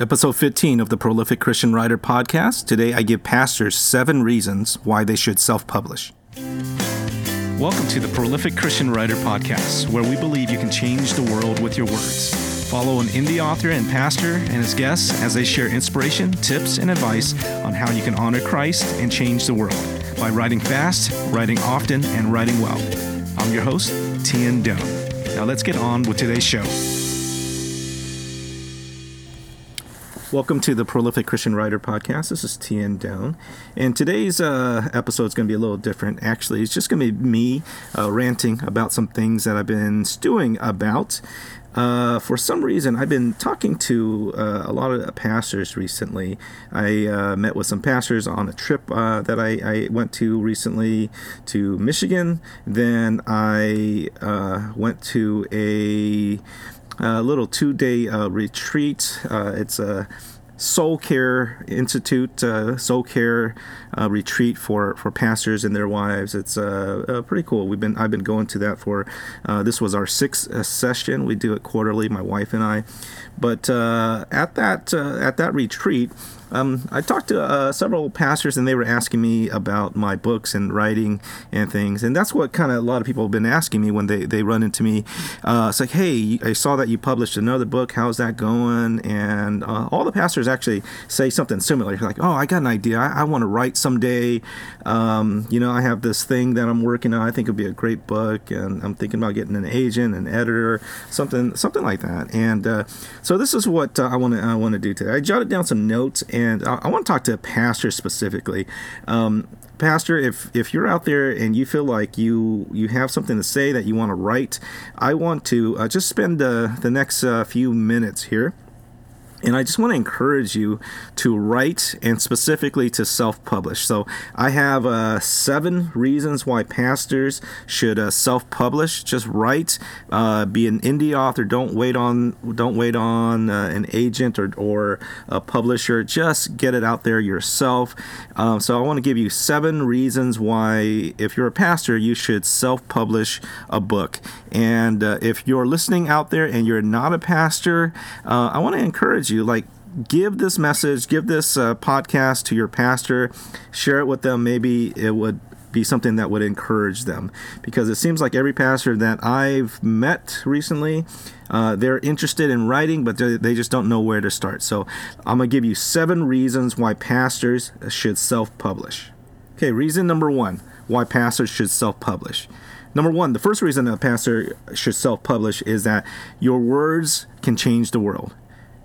Episode 15 of the Prolific Christian Writer podcast. Today I give pastors seven reasons why they should self publish. Welcome to the Prolific Christian Writer podcast, where we believe you can change the world with your words. Follow an indie author and pastor and his guests as they share inspiration, tips, and advice on how you can honor Christ and change the world by writing fast, writing often, and writing well. I'm your host, Tian Doan. Now let's get on with today's show. Welcome to the Prolific Christian Writer Podcast. This is Tien Doan. And today's uh, episode is going to be a little different. Actually, it's just going to be me uh, ranting about some things that I've been stewing about. Uh, for some reason, I've been talking to uh, a lot of pastors recently. I uh, met with some pastors on a trip uh, that I, I, went to recently to Michigan. Then I uh, went to a a little two day uh, retreat. Uh, it's a Soul Care Institute, uh, Soul Care uh, retreat for, for pastors and their wives. It's pretty cool. We've been I've been going to that for this was our sixth session. We do it quarterly, my wife and I. But at that at that retreat, um, I talked to uh, several pastors, and they were asking me about my books and writing and things. And that's what kind of a lot of people have been asking me when they, they run into me. Uh, it's like, hey, I saw that you published another book. How's that going? And uh, all the pastors actually say something similar. Like, oh, I got an idea. I, I want to write someday. Um, you know, I have this thing that I'm working on. I think it'd be a great book, and I'm thinking about getting an agent, an editor, something, something like that. And uh, so this is what uh, I want to I want to do today. I jotted down some notes and I, I want to talk to pastors specifically. Um, pastor if if you're out there and you feel like you you have something to say that you want to write i want to uh, just spend uh, the next uh, few minutes here and I just want to encourage you to write and specifically to self publish. So, I have uh, seven reasons why pastors should uh, self publish. Just write, uh, be an indie author. Don't wait on don't wait on uh, an agent or, or a publisher. Just get it out there yourself. Um, so, I want to give you seven reasons why, if you're a pastor, you should self publish a book. And uh, if you're listening out there and you're not a pastor, uh, I want to encourage encourage you like give this message, give this uh, podcast to your pastor, share it with them. Maybe it would be something that would encourage them because it seems like every pastor that I've met recently, uh, they're interested in writing, but they just don't know where to start. So I'm going to give you seven reasons why pastors should self publish. Okay, reason number one why pastors should self publish. Number one, the first reason a pastor should self publish is that your words can change the world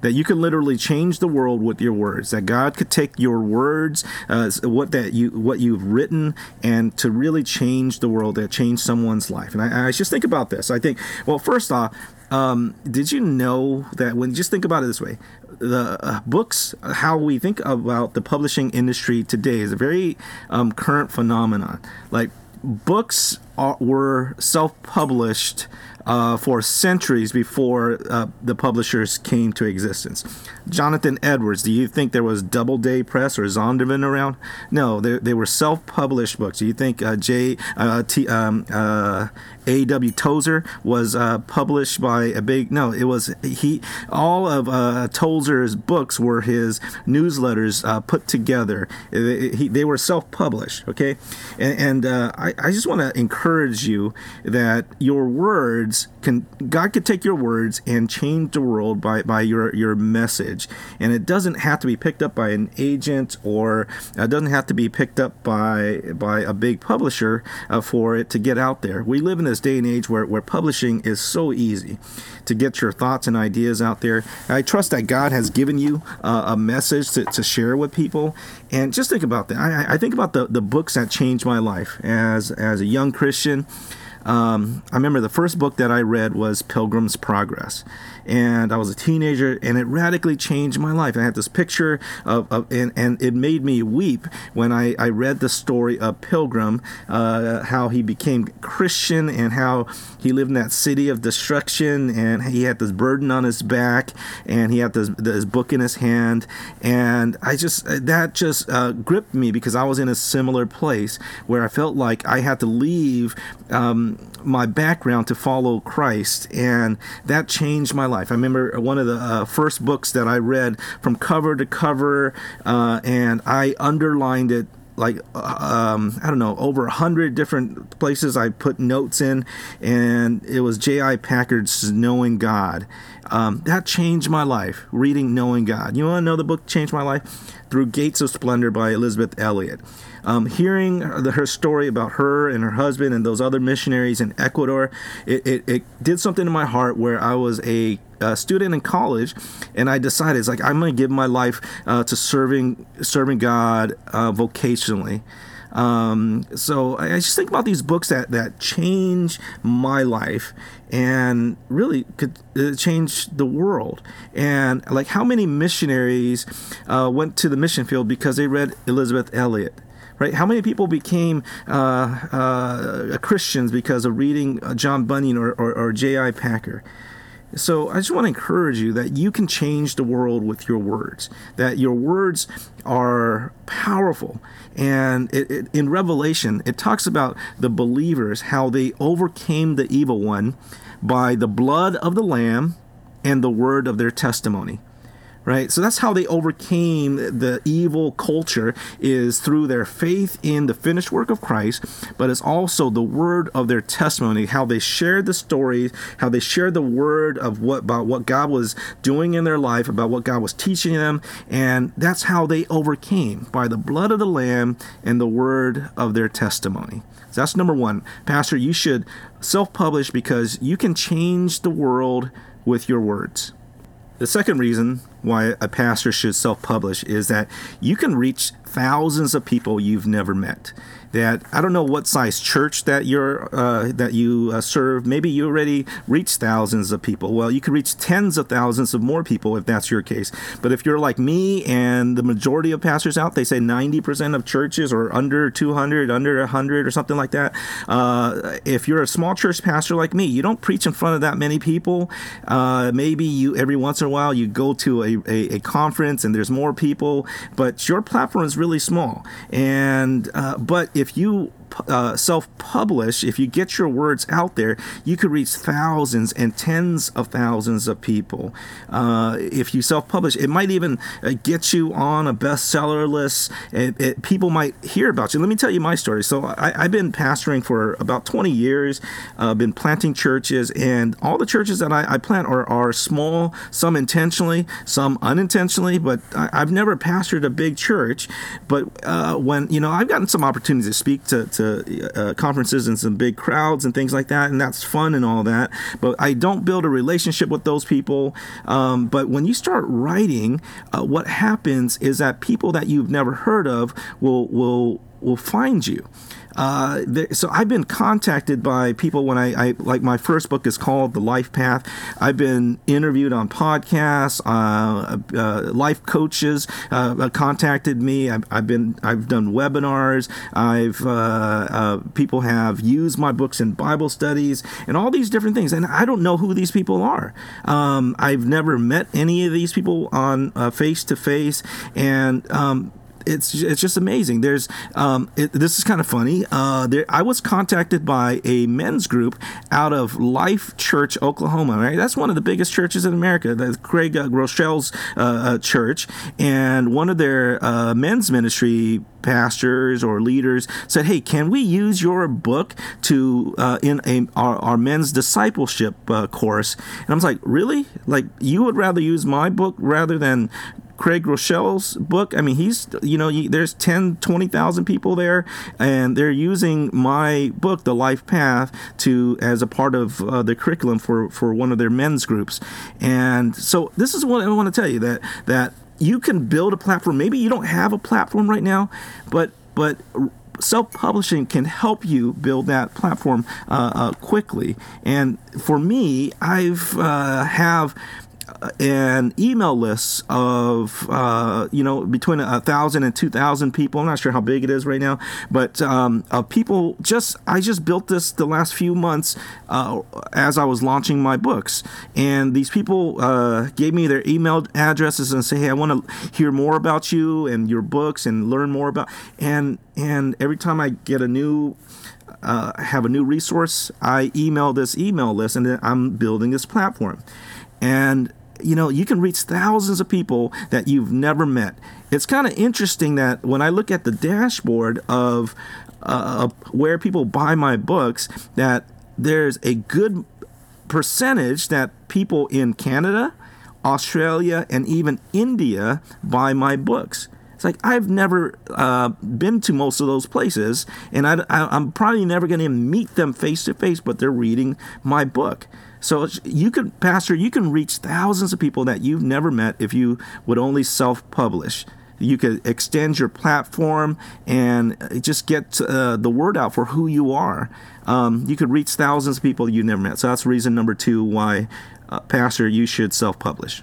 that you can literally change the world with your words that god could take your words uh, what that you what you've written and to really change the world that change someone's life. And I, I just think about this. I think well first off um, did you know that when just think about it this way the uh, books how we think about the publishing industry today is a very um, current phenomenon. Like books are, were self-published uh, for centuries before uh, the publishers came to existence. Jonathan Edwards, do you think there was Doubleday Press or Zondervan around? No, they, they were self-published books. Do you think uh, J. Uh, T, um, uh, A.W. Tozer was uh, published by a big? No, it was he. All of uh, Tozer's books were his newsletters uh, put together. He, they were self-published. Okay, and, and uh, I, I just want to encourage you that your words can God could take your words and change the world by, by your, your message. And it doesn't have to be picked up by an agent or it doesn't have to be picked up by by a big publisher uh, for it to get out there. We live in this day and age where, where publishing is so easy to get your thoughts and ideas out there. I trust that God has given you uh, a message to, to share with people. And just think about that. I, I think about the, the books that changed my life as, as a young Christian. Um, I remember the first book that I read was Pilgrim's Progress, and I was a teenager, and it radically changed my life. I had this picture of, of and, and it made me weep when I, I read the story of Pilgrim, uh, how he became Christian and how he lived in that city of destruction, and he had this burden on his back, and he had this, this book in his hand, and I just that just uh, gripped me because I was in a similar place where I felt like I had to leave. Um, my background to follow Christ, and that changed my life. I remember one of the uh, first books that I read from cover to cover, uh, and I underlined it like um, I don't know over a hundred different places I put notes in, and it was J.I. Packer's Knowing God. Um, that changed my life. Reading Knowing God. You want to know the book changed my life? Through Gates of Splendor by Elisabeth Elliot. Um, hearing the, her story about her and her husband and those other missionaries in Ecuador, it, it, it did something in my heart where I was a a student in college, and I decided it's like I'm going to give my life uh, to serving serving God uh, vocationally. Um, so I, I, just think about these books that that change my life and really could uh, change the world. And like how many missionaries uh, went to the mission field because they read Elisabeth Elliot. Right? How many people became uh, uh, Christians because of reading John Bunyan or, or, or J.I. Packer? So I just want to encourage you that you can change the world with your words, that your words are powerful. And it, it, in Revelation, it talks about the believers, how they overcame the evil one by the blood of the Lamb and the word of their testimony right? So that's how they overcame the evil culture is through their faith in the finished work of christ but it's also the word of their testimony how they shared the stories how they shared the word of what about what god was doing in their life about what god was teaching them and that's how they overcame by the blood of the lamb and the word of their testimony. So that's number one. Pastor you should self-publish because you can change the world with your words the second reason why a pastor should self publish is that you can reach thousands of people you've never met that I don't know what size church that you're uh, that you uh, serve. Maybe you already reached thousands of people. Well, you could reach tens of thousands of more people if that's your case. But if you're like me and the majority of pastors out, they say 90% of churches are under 200, under 100, or something like that. Uh, if you're a small church pastor like me, you don't preach in front of that many people. Uh, maybe you every once in a while you go to a, a, a, conference and there's more people, but your platform is really small. And uh, but if if you uh, self publish, if you get your words out there, you could reach thousands and tens of thousands of people. Uh, if you self publish, it might even uh, get you on a bestseller list. It, it, people might hear about you. Let me tell you my story. So I, have been pastoring for about 20 years, uh, been planting churches, and all the churches that I, I plant are, are small, some intentionally, some unintentionally, but I, have never pastored a big church. But uh, when, you know, I've gotten some opportunities to speak to, to to uh, conferences and some big crowds and things like that, and that's fun and all that. But I don't build a relationship with those people. Um, but when you start writing, uh, what happens is that people that you've never heard of will will will find you. Uh, so I've been contacted by people when I, I, like my first book is called The Life Path. I've been interviewed on podcasts. Uh, uh, life coaches uh, contacted me. I've, I've, been I've done webinars. I've uh, uh, people have used my books in Bible studies and all these different things. And I don't know who these people are. Um, I've never met any of these people on face to face, and um, it's it's just amazing. There's um, it, this is kind of funny. Uh, there, I was contacted by a men's group out of Life Church, Oklahoma. Right, that's one of the biggest churches in America. That's Craig uh, Groeschel's uh, uh, church, and one of their uh, men's ministry pastors or leaders said, "Hey, can we use your book to uh, in a, our, our men's discipleship course?" And I was like, "Really? Like you would rather use my book rather than Craig Groeschel's book. I mean, he's, you know, there's 10, 20,000 people there, and they're using my book, The Life Path, to as a part of uh, the curriculum for, for one of their men's groups. And so this is what I want to tell you that, that you can build a platform. Maybe you don't have a platform right now, but, but, self-publishing can help you build that platform uh, uh, quickly. And for me, I've uh, have an email list of uh, you know between a thousand and two thousand people. I'm not sure how big it is right now, but um, people. Just I just built this the last few months uh, as I was launching my books, and these people uh, gave me their email addresses and say, "Hey, I want to hear more about you and your books and learn more about." And and every time I get a new uh, have a new resource, I email this email list, and I'm building this platform. And you know, you can reach thousands of people that you've never met. It's kind of interesting that when I look at the dashboard of uh, where people buy my books, that there's a good percentage that people in Canada, Australia, and even India buy my books. It's like I've never uh, been to most of those places, and I, am probably never going to meet them face to face, but they're reading my book. So you could, Pastor, you can reach thousands of people that you've never met if you would only self publish. You could extend your platform and just get uh, the word out for who you are. Um, you could reach thousands of people you never met. So that's reason number two why, uh, Pastor, you should self publish.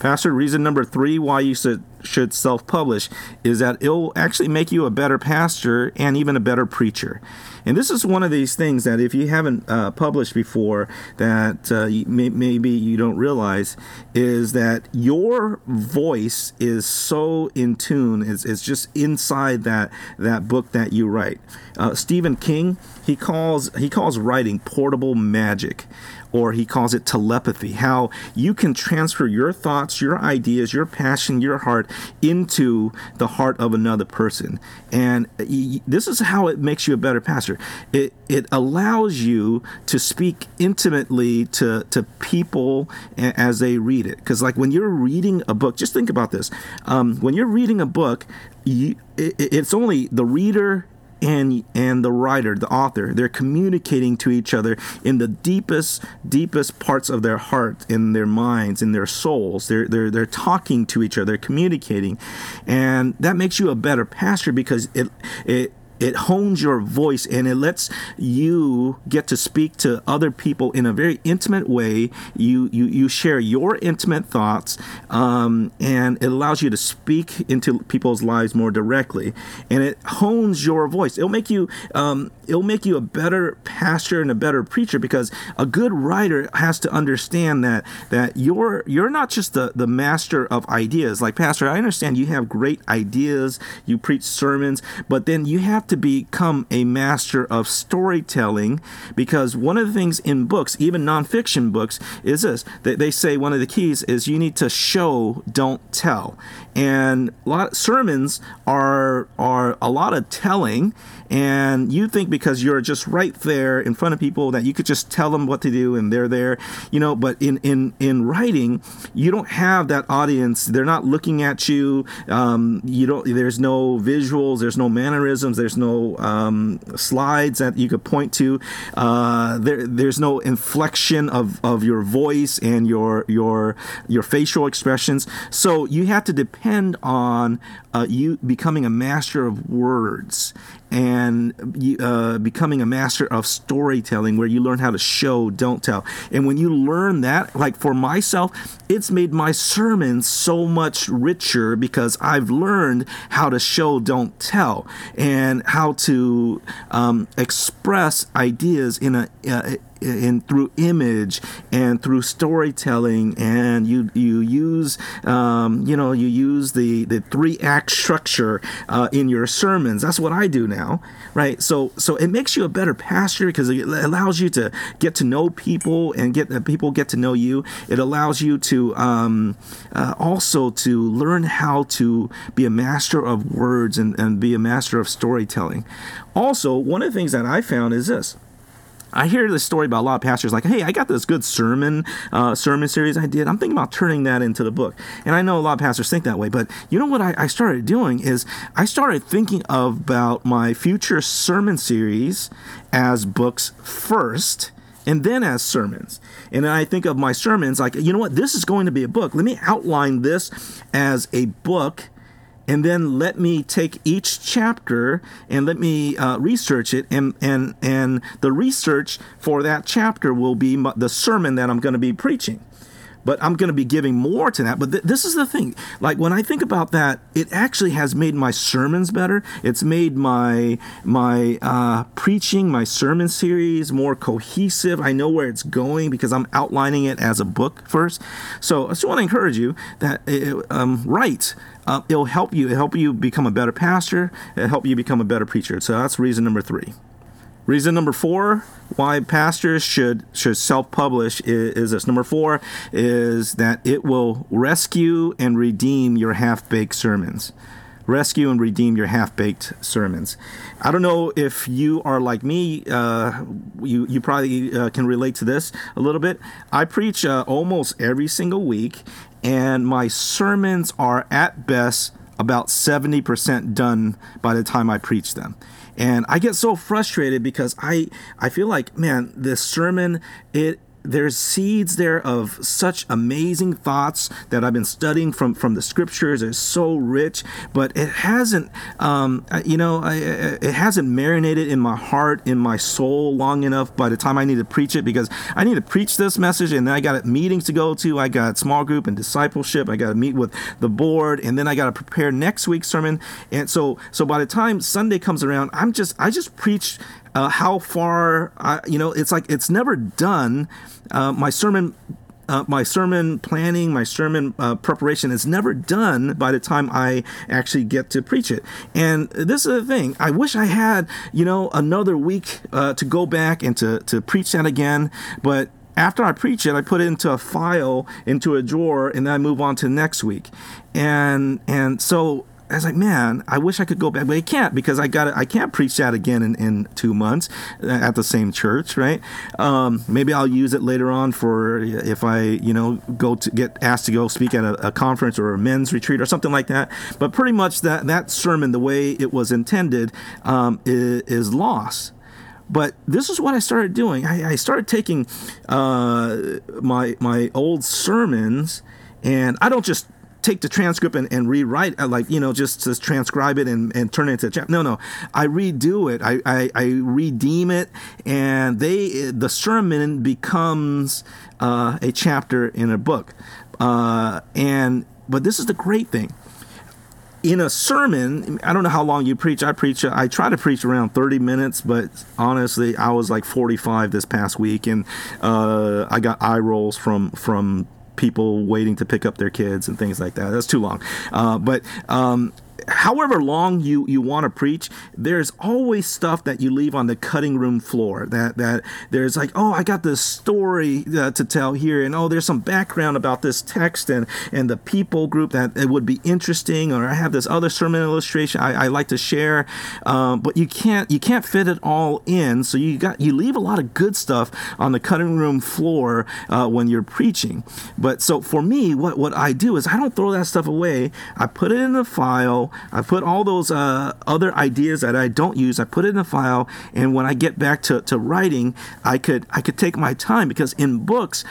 Pastor, reason number three why you should, should self publish is that it'll actually make you a better pastor and even a better preacher. And this is one of these things that if you haven't uh, published before, that uh, may, maybe you don't realize, is that your voice is so in tune. It's, it's just inside that that book that you write. Uh, Stephen King he calls he calls writing portable magic or he calls it telepathy, how you can transfer your thoughts, your ideas, your passion, your heart into the heart of another person. And this is how it makes you a better pastor. It, it allows you to speak intimately to, to people as they read it. Because, like, when you're reading a book, just think about this. Um, when you're reading a book, you, it, it's only the reader and and the writer, the author, they're communicating to each other in the deepest deepest parts of their heart, in their minds, in their souls. They're they're they're talking to each other, communicating, and that makes you a better pastor because it it it hones your voice and it lets you get to speak to other people in a very intimate way. You you, you share your intimate thoughts, um, and it allows you to speak into people's lives more directly, and it hones your voice. It'll make you um, it'll make you a better pastor and a better preacher because a good writer has to understand that that you're you're not just the the master of ideas. Like pastor, I understand you have great ideas, you preach sermons, but then you have to become a master of storytelling because one of the things in books, even nonfiction books, is this. They, they say one of the keys is you need to show, don't tell. And a lot sermons are are a lot of telling. And you think because you're just right there in front of people that you could just tell them what to do and they're there you know but in in in writing you don't have that audience. They're not looking at you. Um, you don't there's no visuals there's no mannerisms there's no um, slides that you could point to. Uh, there there's no inflection of of your voice and your your your facial expressions. So you have to depend on uh, you becoming a master of words and uh, becoming a master of storytelling where you learn how to show, don't tell. And when you learn that, like for myself, it's made my sermons so much richer because I've learned how to show, don't tell, and how to um, express ideas in a, uh, in through image and through storytelling. And you you use um, you know you use the the three act structure uh, in your sermons. That's what I do now right? So so it makes you a better pastor because it allows you to get to know people and get that people get to know you. It allows you to um, uh, also to learn how to be a master of words and, and be a master of storytelling. Also one of the things that I found is this I hear this story about a lot of pastors like, hey, I got this good sermon uh, sermon series I did. I'm thinking about turning that into the book. And I know a lot of pastors think that way, but you know what I, I started doing is I started thinking about my future sermon series as books first and then as sermons. And I think of my sermons like, you know what, this is going to be a book. Let me outline this as a book and then let me take each chapter and let me uh, research it. And and and the research for that chapter will be the sermon that i'm going to be preaching but i'm going to be giving more to that but th- this is the thing like when i think about that it actually has made my sermons better it's made my my uh, preaching my sermon series more cohesive i know where it's going because i'm outlining it as a book first so i just want to encourage you that uh, um, write uh, it'll help you. It'll help you become a better pastor. It'll help you become a better preacher. So that's reason number three. Reason number four why pastors should should self-publish is, is, this. Number four is that it will rescue and redeem your half-baked sermons. Rescue and redeem your half-baked sermons. I don't know if you are like me. Uh, you you probably uh, can relate to this a little bit. I preach uh, almost every single week, and my sermons are at best about 70% done by the time I preach them. And I get so frustrated because I I feel like, man, this sermon it there's seeds there of such amazing thoughts that I've been studying from from the scriptures. It's so rich, but it hasn't, um, uh, you know, I, it hasn't marinated in my heart, in my soul long enough. By the time I need to preach it, because I need to preach this message, and then I got meetings to go to. I got small group and discipleship. I got to meet with the board, and then I got to prepare next week's sermon. And so, so by the time Sunday comes around, I'm just I just preach uh, how far I, you know it's like it's never done uh, my sermon uh, my sermon planning, my sermon uh, preparation is never done by the time I actually get to preach it. And this is the thing. I wish I had, you know, another week uh, to go back and to, to preach that again. But after I preach it, I put it into a file, into a drawer, and then I move on to next week. And and so I was like, man, I wish I could go back, but I can't because I got I can't preach that again in, in two months at the same church, right? Um, maybe I'll use it later on for if I, you know, go to get asked to go speak at a, a conference or a men's retreat or something like that. But pretty much that that sermon, the way it was intended, um, is, is lost. But this is what I started doing. I, I started taking uh, my my old sermons, and I don't just take the transcript and, and rewrite uh, like you know just transcribe it and, and turn it into a chapter no no. I redo it. I, I, I redeem it. And they the sermon becomes uh, a chapter in a book. Uh, and but this is the great thing. In a sermon, I don't know how long you preach. I preach, I try to preach around 30 minutes, but honestly, I was like 45 this past week, and uh, I got eye rolls from from people waiting to pick up their kids and things like that. That's too long. Uh, but um, however long you you want to preach there's always stuff that you leave on the cutting room floor that that there's like oh i got this story uh, to tell here and oh there's some background about this text and and the people group that it would be interesting or i have this other sermon illustration i, I like to share um, but you can't you can't fit it all in so you got you leave a lot of good stuff on the cutting room floor uh, when you're preaching. But so for me what what i do is i don't throw that stuff away. I put it in the file I put all those uh, other ideas that I don't use. I put it in a file, and when I get back to, to writing, I could I could take my time because in books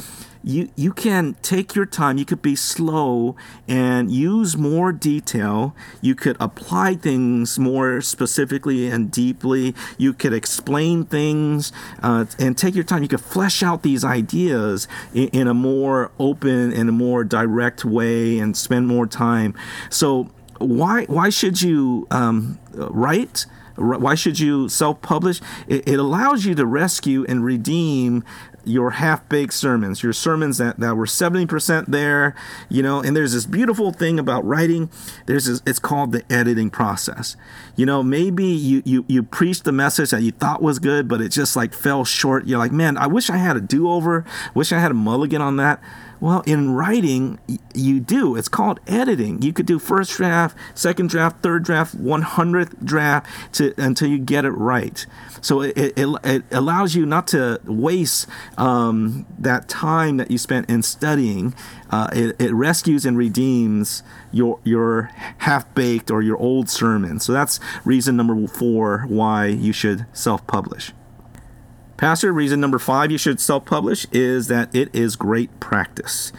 you you can take your time you could be slow and use more detail you could apply things more specifically and deeply you could explain things uh, and take your time you could flesh out these ideas in, in a more open and a more direct way and spend more time so why why should you um, write? Why should you self-publish? It, it, allows you to rescue and redeem your half-baked sermons, your sermons that, that were 70% there, you know, and there's this beautiful thing about writing. There's this, it's called the editing process. You know, maybe you, you you preached the message that you thought was good, but it just like fell short. You're like, man, I wish I had a do-over. Wish I had a mulligan on that. Well, in writing, you do. It's called editing. You could do first draft, second draft, third draft, 100th draft to, until you get it right. So it, it, it allows you not to waste um, that time that you spent in studying. Uh, it, it rescues and redeems your your half baked or your old sermon. So that's reason number four why you should self publish. Pastor, reason number five you should self publish is that it is great practice.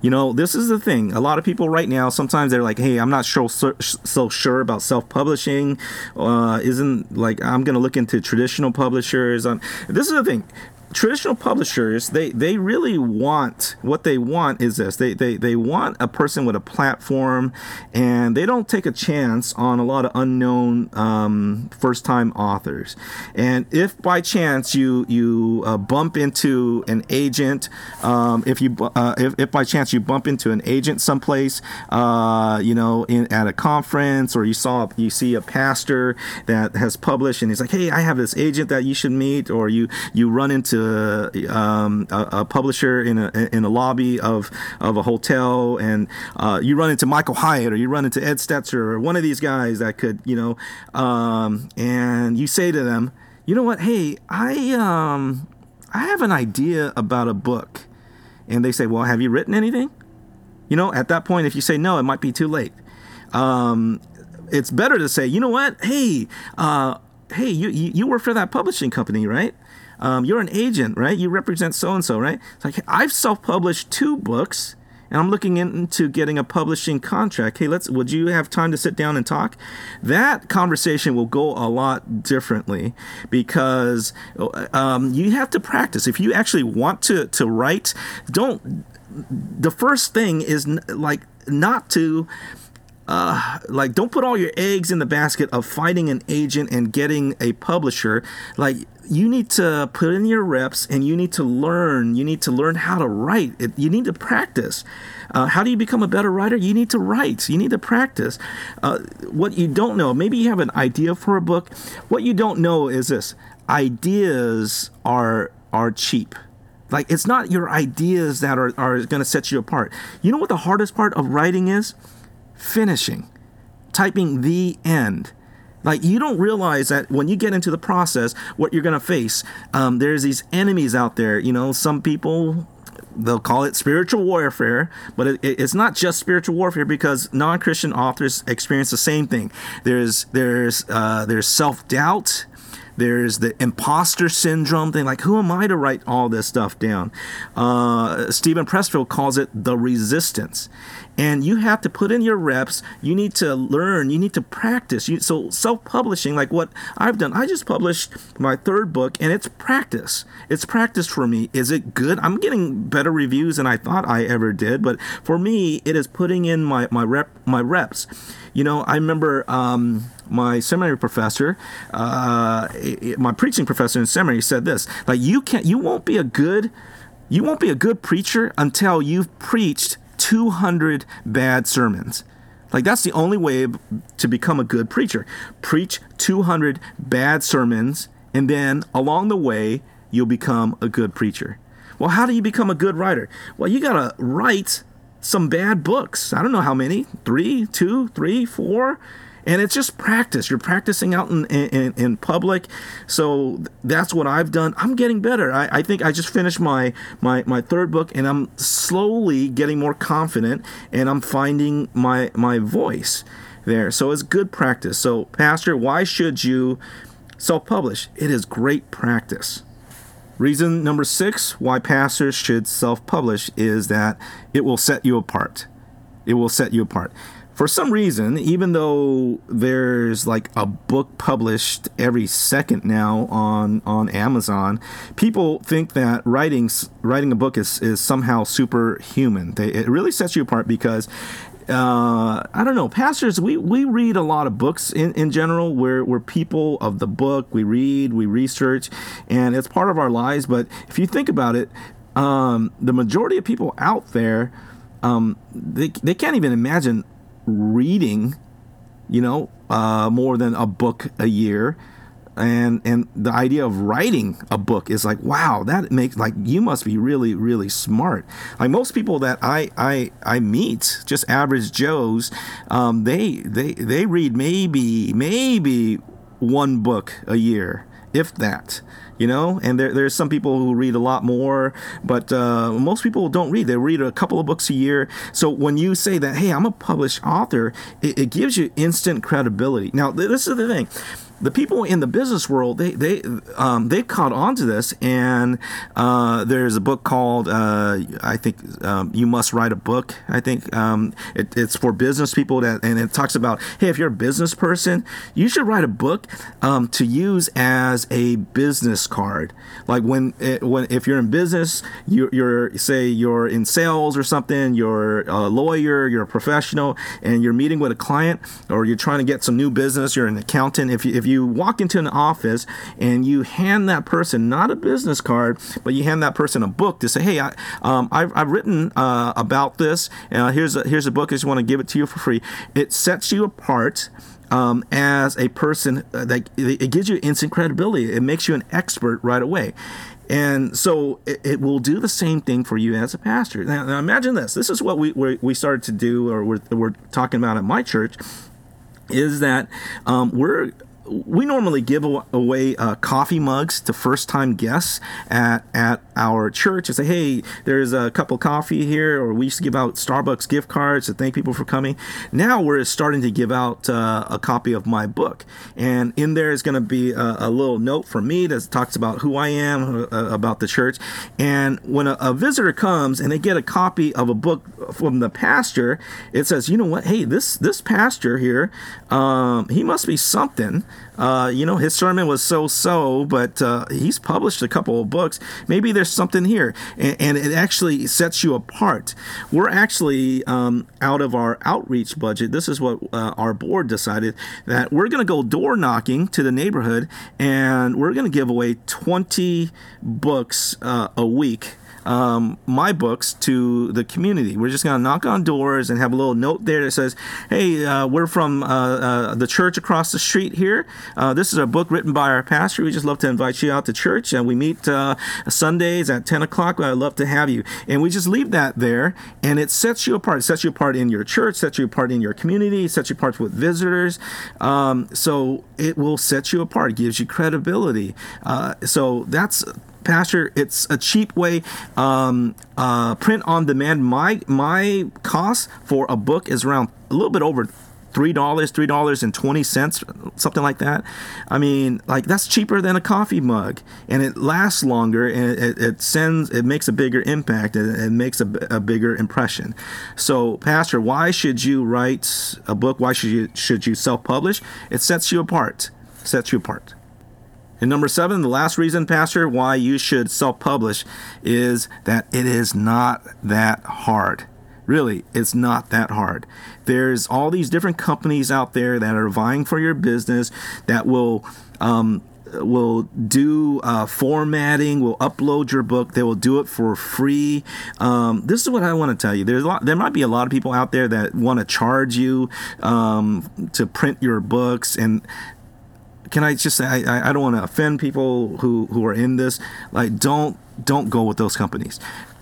You know, this is the thing. A lot of people right now, sometimes they're like, hey, I'm not so, so sure about self publishing. Uh, isn't like, I'm going to look into traditional publishers. Um, this is the thing traditional publishers they they really want what they want is this. They they, they want a person with a platform and they don't take a chance on a lot of unknown um, first time authors. And if by chance you you uh, bump into an agent um, if you uh, if, if by chance you bump into an agent someplace uh, you know in, at a conference or you saw you see a pastor that has published and he's like hey I have this agent that you should meet or you you run into um, a, a, publisher in a in a lobby of of a hotel, and uh, you run into Michael Hyatt or you run into Ed Stetzer or one of these guys that could, you know, um, and you say to them, you know what? Hey, I um, I have an idea about a book, and they say, well, have you written anything? You know, at that point, if you say no, it might be too late. Um, it's better to say, you know what? Hey, uh, hey, you, you, you work for that publishing company, right? Um, you're an agent, right? You represent so and so, right? It's like I've self-published two books, and I'm looking into getting a publishing contract. Hey, let's. Would you have time to sit down and talk? That conversation will go a lot differently because um, you have to practice. If you actually want to to write, don't. The first thing is like not to uh, like don't put all your eggs in the basket of finding an agent and getting a publisher. Like you need to put in your reps and you need to learn. You need to learn how to write. It, you need to practice. Uh, how do you become a better writer? You need to write. You need to practice. Uh, what you don't know maybe you have an idea for a book. What you don't know is this. Ideas are are cheap. Like it's not your ideas that are, are going to set you apart. You know what the hardest part of writing is finishing, typing the end. Like you don't realize that when you get into the process, what you're to face. Um, there's these enemies out there. You know, some people they'll call it spiritual warfare, but it, it's not just spiritual warfare because non-Christian authors experience the same thing. There's there's uh, there's self doubt. There's the imposter syndrome thing, like who am I to write all this stuff down? Uh, Steven Pressfield calls it the resistance, and you have to put in your reps. You need to learn. You need to practice. You, so self-publishing like what i've done i just published my third book and it's practice. It's practice for me. Is it good? I'm getting better reviews than i thought i ever did but for me it is putting in my my rep my reps. You know i remember um, my seminary professor, uh, my preaching professor in seminary said this: like you can't, you won't be a good, you won't be a good preacher until you've preached 200 bad sermons. Like, that's the only way to become a good preacher. Preach 200 bad sermons, and then along the way, you'll become a good preacher. Well, how do you become a good writer? Well, you got to write some bad books. I don't know how many three, two, three, four and it's just practice. You're practicing out in, in, in public. So that's what i've done. I'm getting better. I, I, think i just finished my, my my third book and i'm slowly getting more confident and i'm finding my my voice there. So it's good practice. So pastor why should you self-publish? It is great practice. Reason number six why pastors should self-publish is that it will set you apart. It will set you apart for some reason, even though there's like a book published every second now on on Amazon, people think that writing writing a book is, is somehow superhuman. They, it really sets you apart because uh, I don't know, pastors, we, we read a lot of books in, in general. We're, we're people of the book. We read, we research, and it's part of our lives. But if you think about it, um, the majority of people out there, um, they, they can't even imagine reading, you know, uh, more than a book a year. And and the idea of writing a book is like wow that makes like you must be really really smart like most people that I I, I meet just average Joes um, they they they read maybe maybe one book a year if that you know? And there, there's some people who read a lot more but uh, most people don't read. They read a couple of books a year. So when you say that hey i'm a published author it, it gives you instant credibility. Now this is the thing the people in the business world they they um, they caught on to this, and uh, there's a book called uh, I think um, you must write a book. I think um, it, it's for business people that, and it talks about hey, if you're a business person, you should write a book um, to use as a business card. Like when it, when if you're in business, you're, you're say you're in sales or something, you're a lawyer, you're a professional, and you're meeting with a client or you're trying to get some new business, you're an accountant. If you, if you walk into an office and you hand that person not a business card, but you hand that person a book to say, hey, I, um, I've, I've written uh, about this. Uh, here's a, here's a book. I just want to give it to you for free. It sets you apart. Um, as a person uh, that it gives you instant credibility. It makes you an expert right away. And so it, it, will do the same thing for you as a pastor. Now, now imagine this. This is what we, we started to do, or we're, we're talking about at my church, is that um, we're we normally give away uh, coffee mugs to first time guests at, at our church and say, hey, there's a cup of coffee here, or we used to give out Starbucks gift cards to thank people for coming. Now we're starting to give out uh, a copy of my book. And in there is going to be a, a, little note from me that talks about who I am, uh, about the church. And when a, a visitor comes and they get a copy of a book from the pastor, it says, you know what? Hey, this, this pastor here, um, he must be something uh, you know, his sermon was so so, but uh, he's published a couple of books. Maybe there's something here, and, and it actually sets you apart. We're actually um, out of our outreach budget. This is what uh, our board decided that we're going to go door knocking to the neighborhood, and we're going to give away 20 books uh, a week um, my books to the community. We're just going to knock on doors and have a little note there that says, "Hey, uh, we're from uh, uh, the church across the street here. Uh, this is a book written by our pastor. We just love to invite you out to church, and we meet uh, Sundays at 10 o'clock. I'd love to have you." And we just leave that there, and it sets you apart. It sets you apart in your church, sets you apart in your community, sets you apart with visitors. Um, so it will set you apart. It gives you credibility. Uh, so that's Pastor, it's a cheap way. Um, uh, print on demand. My my cost for a book is around a little bit over three dollars, three dollars and twenty cents, something like that. I mean, like that's cheaper than a coffee mug, and it lasts longer, and it, it sends, it makes a bigger impact, and it makes a, a, bigger impression. So, Pastor, why should you write a book? Why should you should you self publish? It sets you apart. Sets you apart. And number seven, the last reason, Pastor, why you should self publish is that it is not that hard. Really, it's not that hard. There's all these different companies out there that are vying for your business that will. Um, will do uh, formatting, will upload your book. They will do it for free. Um, this is what I want to tell you. There's a lot. There might be a lot of people out there that want to charge you um, to print your books, and can I just say I, I don't want to offend people who who are in this. Like, don't don't go with those companies.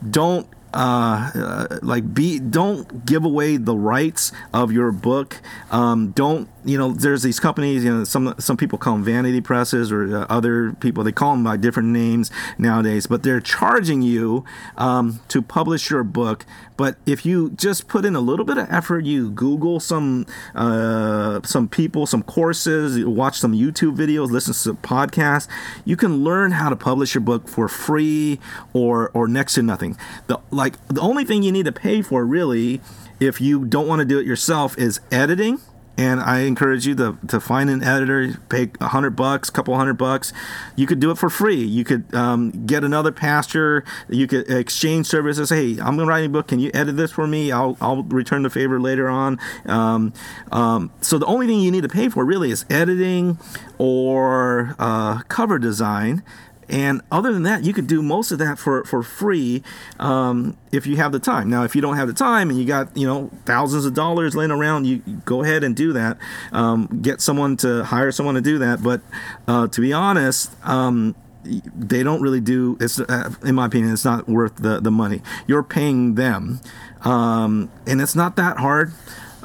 Don't uh, uh, like be don't give away the rights of your book. Um, don't you know? There's these companies. You know, some some people call them vanity presses, or uh, other people they call them by different names nowadays. But they're charging you um, to publish your book. But if you just put in a little bit of effort, you Google some uh, some people, some courses, watch some YouTube videos, listen to some podcasts, you can learn how to publish your book for free or or next to nothing. The like like the only thing you need to pay for really if you don't want to do it yourself is editing and I encourage you to, to find an editor, pay a hundred bucks, couple hundred bucks. You could do it for free. You could um, get another pastor. You could exchange services. Hey, I'm gonna write a book. Can you edit this for me? I'll, I'll return the favor later on. Um, um, so the only thing you need to pay for really is editing or uh, cover design. And other than that, you could do most of that for, for free um, if you have the time. Now, if you don't have the time and you got you know thousands of dollars laying around, you go ahead and do that. Um, get someone to hire someone to do that. But uh, to be honest, um, they don't really do. It's uh, in my opinion, it's not worth the the money. You're paying them, um, and it's not that hard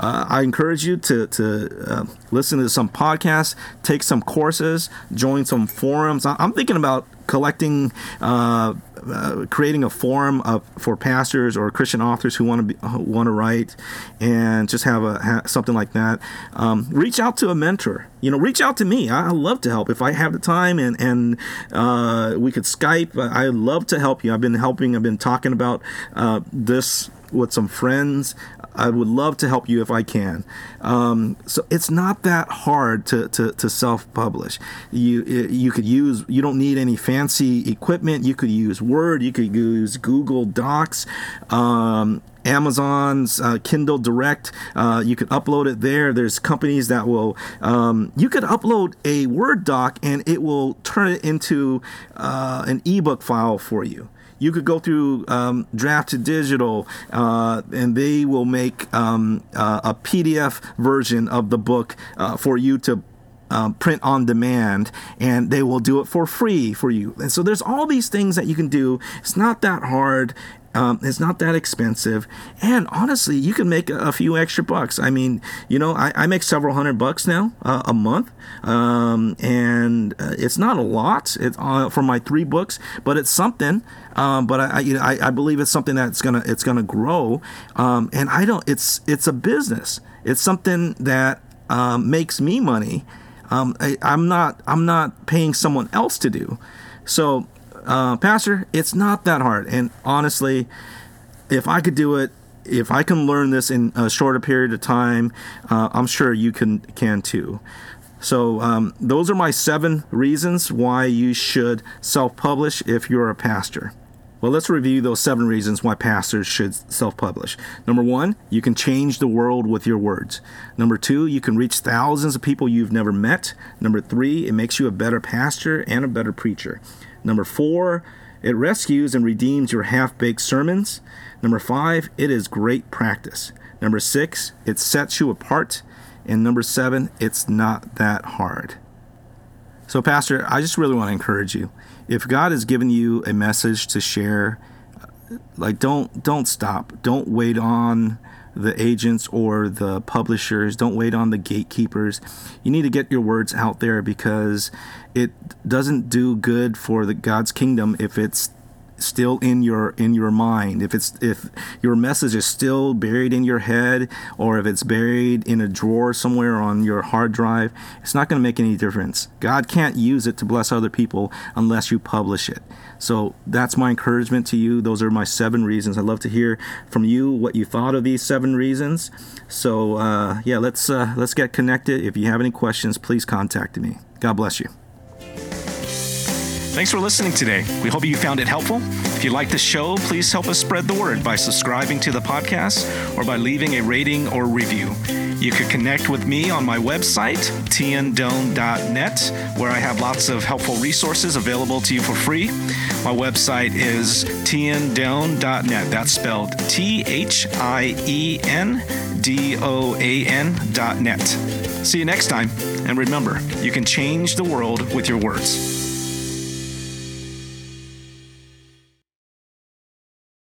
uh, I encourage you to, to uh, listen to some podcasts, take some courses, join some forums. I'm thinking about collecting. Uh, uh, creating a forum of, for pastors or Christian authors who want to want to write, and just have a something like that. Um, reach out to a mentor. You know, reach out to me. I, I love to help if I have the time, and and uh, we could Skype. I love to help you. I've been helping. I've been talking about uh, this with some friends. I would love to help you if I can. Um, so it's not that hard to, to, to self-publish. You you could use you don't need any fancy equipment. You could use Word. You could use Google Docs. Um, Amazon's uh, Kindle Direct. Uh, you can upload it there. There's companies that will. Um, you could upload a Word doc and it will turn it into uh, an ebook file for you you could go through um, Draft2Digital, uh, and they will make um, uh, a PDF version of the book uh, for you to um, print on demand and they will do it for free for you. And so there's all these things that you can do. It's not that hard. Um, it's not that expensive, and honestly, you can make a, few extra bucks. I mean, you know, I, I make several hundred bucks now uh, a month, um, and uh, it's not a lot it's, uh, for my three books, but it's something. Um, but I, I, you know, I, I, believe it's something that's gonna it's gonna grow, um, and I don't. It's it's a business. It's something that um, makes me money. Um, I, I'm not I'm not paying someone else to do. So uh, Pastor, it's not that hard. And honestly, if I could do it, if I can learn this in a shorter period of time, uh, I'm sure you can can too. So um, those are my seven reasons why you should self-publish if you're a pastor. Well, let's review those seven reasons why pastors should self publish. Number one, you can change the world with your words. Number two, you can reach thousands of people you've never met. Number three, it makes you a better pastor and a better preacher. Number four, it rescues and redeems your half baked sermons. Number five, it is great practice. Number six, it sets you apart. And number seven, it's not that hard. So, Pastor, I just really want to encourage you. If God has given you a message to share, uh, like don't don't stop. Don't wait on the agents or the publishers. Don't wait on the gatekeepers. You need to get your words out there because it doesn't do good for the God's kingdom if it's still in your in your mind. If it's if your message is still buried in your head or if it's buried in a drawer somewhere on your hard drive it's not going to make any difference. God can't use it to bless other people unless you publish it. So that's my encouragement to you. Those are my seven reasons. I'd love to hear from you what you thought of these seven reasons. So uh, yeah let's uh, let's get connected. If you have any questions please contact me. God bless you Thanks for listening today. We hope you found it helpful. If you like the show, please help us spread the word by subscribing to the podcast or by leaving a rating or review. You can connect with me on my website, thiendoan.net, where I have lots of helpful resources available to you for free. My website is thiendoan.net. That's spelled T H I E N D O A N.net. See you next time, and remember, you can change the world with your words.